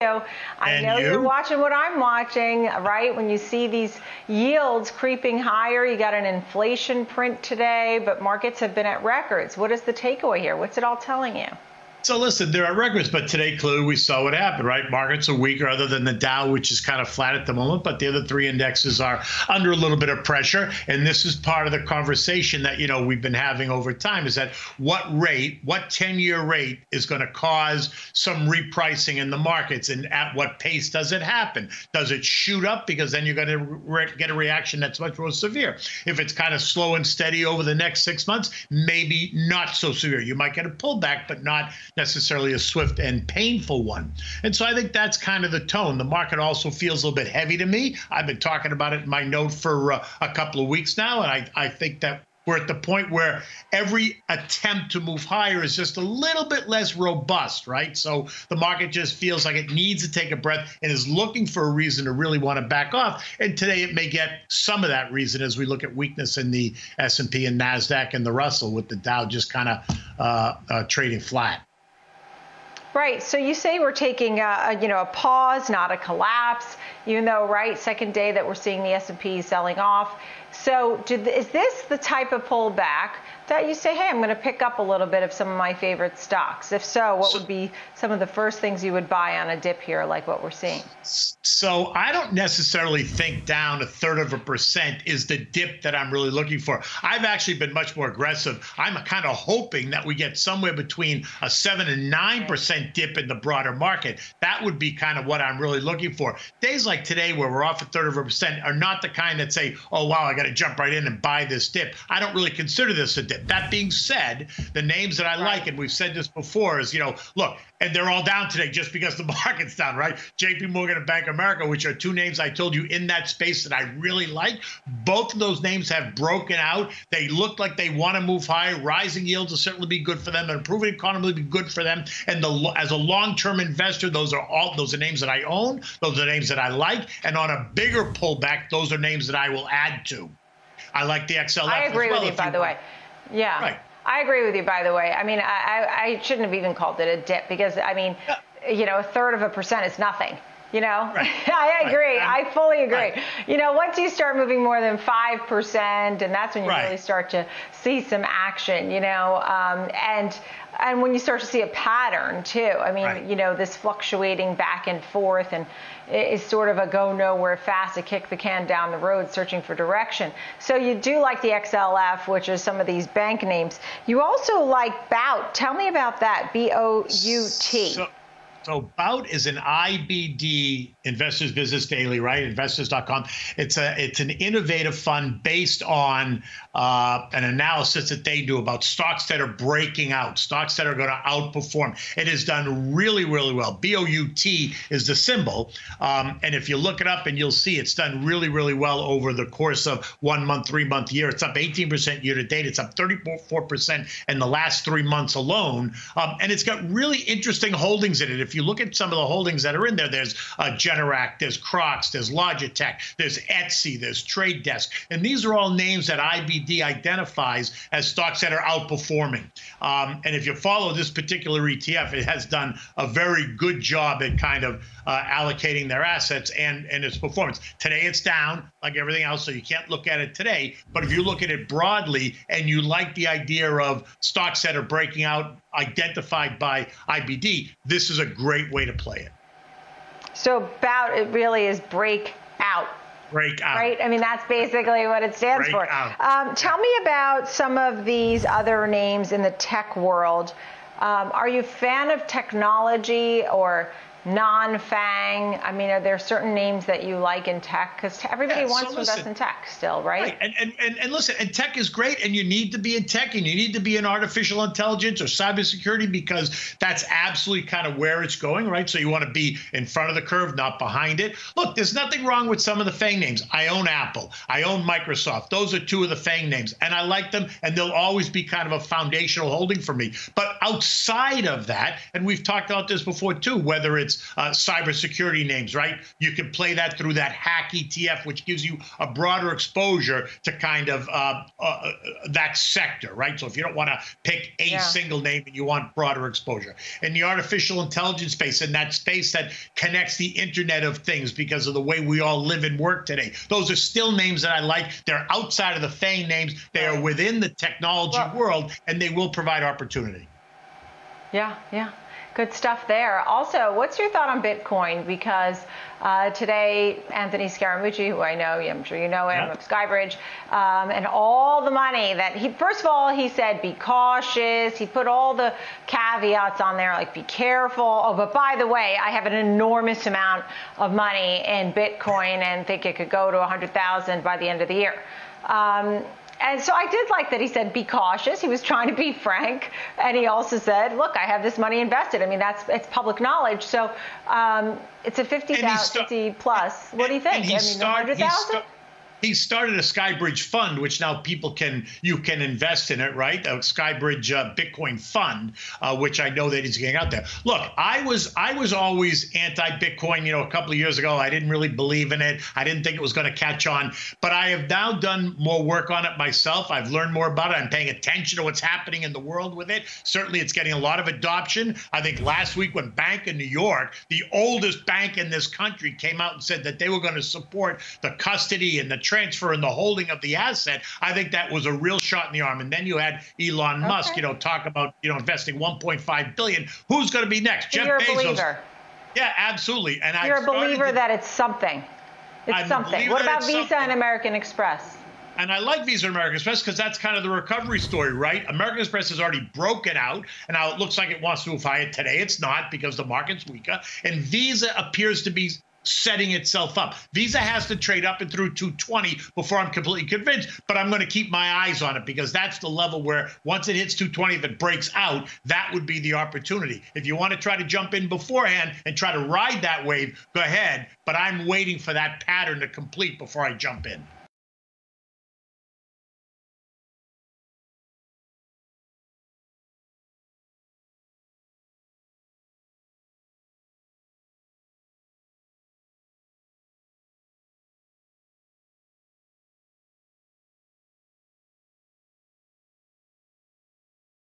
I and know you? are watching what I'm watching, right? When you see these yields creeping higher, you got an inflation print today, but markets have been at records. What is the takeaway here? What's it all telling you? So listen, there are records, but today clearly we saw what happened, right? Markets are weaker other than the Dow, which is kind of flat at the moment, but the other three indexes are under a little bit of pressure. And this is part of the conversation that, you know, we've been having over time is that what rate, what 10-year rate is going to cause some repricing in the markets and at what pace does it happen? Does it shoot up? Because then you're going to re- get a reaction that's much more severe. If it's kind of slow and steady over the next six months, maybe not so severe. You might get a pullback, but not necessarily a swift and painful one. And so I think that's kind of the tone. The market also feels a little bit heavy to me. I've been talking about it in my note for uh, a couple of weeks now, and I, I think that we're at the point where every attempt to move higher is just a little bit less robust, right? So the market just feels like it needs to take a breath and is looking for a reason to really want to back off. And today it may get some of that reason as we look at weakness in the S&P and Nasdaq and the Russell, with the Dow just kind of uh, uh, trading flat. Right. So you say we're taking a, a, you know a pause, not a collapse. Even though right second day that we're seeing the S&P selling off. So did, is this the type of pullback that you say, hey, I'm going to pick up a little bit of some of my favorite stocks? If so, what so, would be some of the first things you would buy on a dip here, like what we're seeing? So I don't necessarily think down a third of a percent is the dip that I'm really looking for. I've actually been much more aggressive. I'm kind of hoping that we get somewhere between a seven and nine percent dip in the broader market. That would be kind of what I'm really looking for. Days like today, where we're off a third of a percent, are not the kind that say, "Oh wow, I got to jump right in and buy this dip." I don't really consider this a dip. That being said, the names that I right. like, and we've said this before, is you know, look, and they're all down today just because the market's down, right? J.P. Morgan and Bank of America, which are two names I told you in that space that I really like. Both of those names have broken out. They look like they want to move higher. Rising yields will certainly be good for them. An improving economy will be good for them. And the, as a long-term investor, those are all those are names that I own. Those are names that I like. And on a bigger pullback, those are names that I will add to. I like the XLF. I agree well, with you, by you the way. Yeah. Right. I agree with you, by the way. I mean, I, I shouldn't have even called it a dip because, I mean, yeah. you know, a third of a percent is nothing. You know, right. I agree. Right. I fully agree. Right. You know, once you start moving more than 5%, and that's when you really start to see some action, you know, um, and and when you start to see a pattern too. I mean, you know, this fluctuating back and forth and is sort of a go nowhere fast to kick the can down the road searching for direction. So you do like the XLF, which is some of these bank names. You also like Bout. Tell me about that. B O U T. So, so Bout is an IBD Investors Business Daily, right? Investors.com. It's a it's an innovative fund based on uh, an analysis that they do about stocks that are breaking out, stocks that are going to outperform. It has done really, really well. BOUT is the symbol, um, and if you look it up, and you'll see it's done really, really well over the course of one month, three month year. It's up 18% year to date. It's up 34% in the last three months alone, um, and it's got really interesting holdings in it. If you look at some of the holdings that are in there, there's uh, Generac, there's Crocs, there's Logitech, there's Etsy, there's Trade Desk, and these are all names that IBD identifies as stocks that are outperforming. Um, and if you follow this particular ETF, it has done a very good job at kind of uh, allocating their assets and and its performance. Today it's down like everything else, so you can't look at it today. But if you look at it broadly and you like the idea of stocks that are breaking out identified by IBD, this is a great way to play it. So bout it really is break out. Break out. Right? I mean, that's basically what it stands break for. Out. Um, tell me about some of these other names in the tech world. Um, are you a fan of technology or non-FANG? I mean, are there certain names that you like in tech? Because everybody Yeah, so wants to invest listen. in tech still, right? Right. And, and, and, and listen, and tech is great, and you need to be in tech, and you need to be in artificial intelligence or cybersecurity because that's absolutely kind of where it's going, right? So you want to be in front of the curve, not behind it. Look, there's nothing wrong with some of the FANG names. I own Apple, I own Microsoft. Those are two of the FANG names, and I like them, and they'll always be kind of a foundational holding for me. But outside of that, and we've talked about this before too, whether it's it's uh, cybersecurity names, right? You can play that through that hack ETF, which gives you a broader exposure to kind of uh, uh, uh that sector, right? So if you don't want to pick a yeah. single name and you want broader exposure, in the artificial intelligence space, in that space that connects the Internet of Things because of the way we all live and work today, those are still names that I like. They're outside of the FANG names. They are within the technology well, world, and they will provide opportunity. Yeah, yeah. Good stuff there. Also, what's your thought on Bitcoin? Because uh, today, Anthony Scaramucci, who I know, I'm sure you know him, yeah. of Skybridge, um, and all the money that he, first of all, he said, be cautious. He put all the caveats on there, like be careful. Oh, but by the way, I have an enormous amount of money in Bitcoin and think it could go to 100,000 by the end of the year. Um, and so I did like that he said, be cautious. He was trying to be frank. And he also said, look, I have this money invested. I mean, that's it's public knowledge. So um, it's a 50,000 50 plus. What do you think? I mean, 100,000? He started a Skybridge fund, which now people can you can invest in it, right? A Skybridge uh, Bitcoin fund, uh, which I know that he's getting out there. Look, I was I was always anti-Bitcoin. You know, a couple of years ago, I didn't really believe in it. I didn't think it was going to catch on. But I have now done more work on it myself. I've learned more about it. I'm paying attention to what's happening in the world with it. Certainly, it's getting a lot of adoption. I think last week when Bank of New York, the oldest bank in this country, came out and said that they were going to support the custody and the transfer and the holding of the asset, I think that was a real shot in the arm. And then you had Elon okay. Musk, you know, talk about you know investing 1.5 billion. Who's going to be next? So Jeff you're Bezos. A believer. Yeah, absolutely. And I. you're I a believer to, that it's something. It's I'm something. What about Visa something. and American Express? And I like Visa and American Express because that's kind of the recovery story, right? American Express has already broken out, and now it looks like it wants to move higher. Today it's not because the market's weaker. And Visa appears to be setting itself up. Visa has to trade up and through 220 before I'm completely convinced, but I'm going to keep my eyes on it because that's the level where once it hits 220, if it breaks out, that would be the opportunity. If you want to try to jump in beforehand and try to ride that wave, go ahead, but I'm waiting for that pattern to complete before I jump in.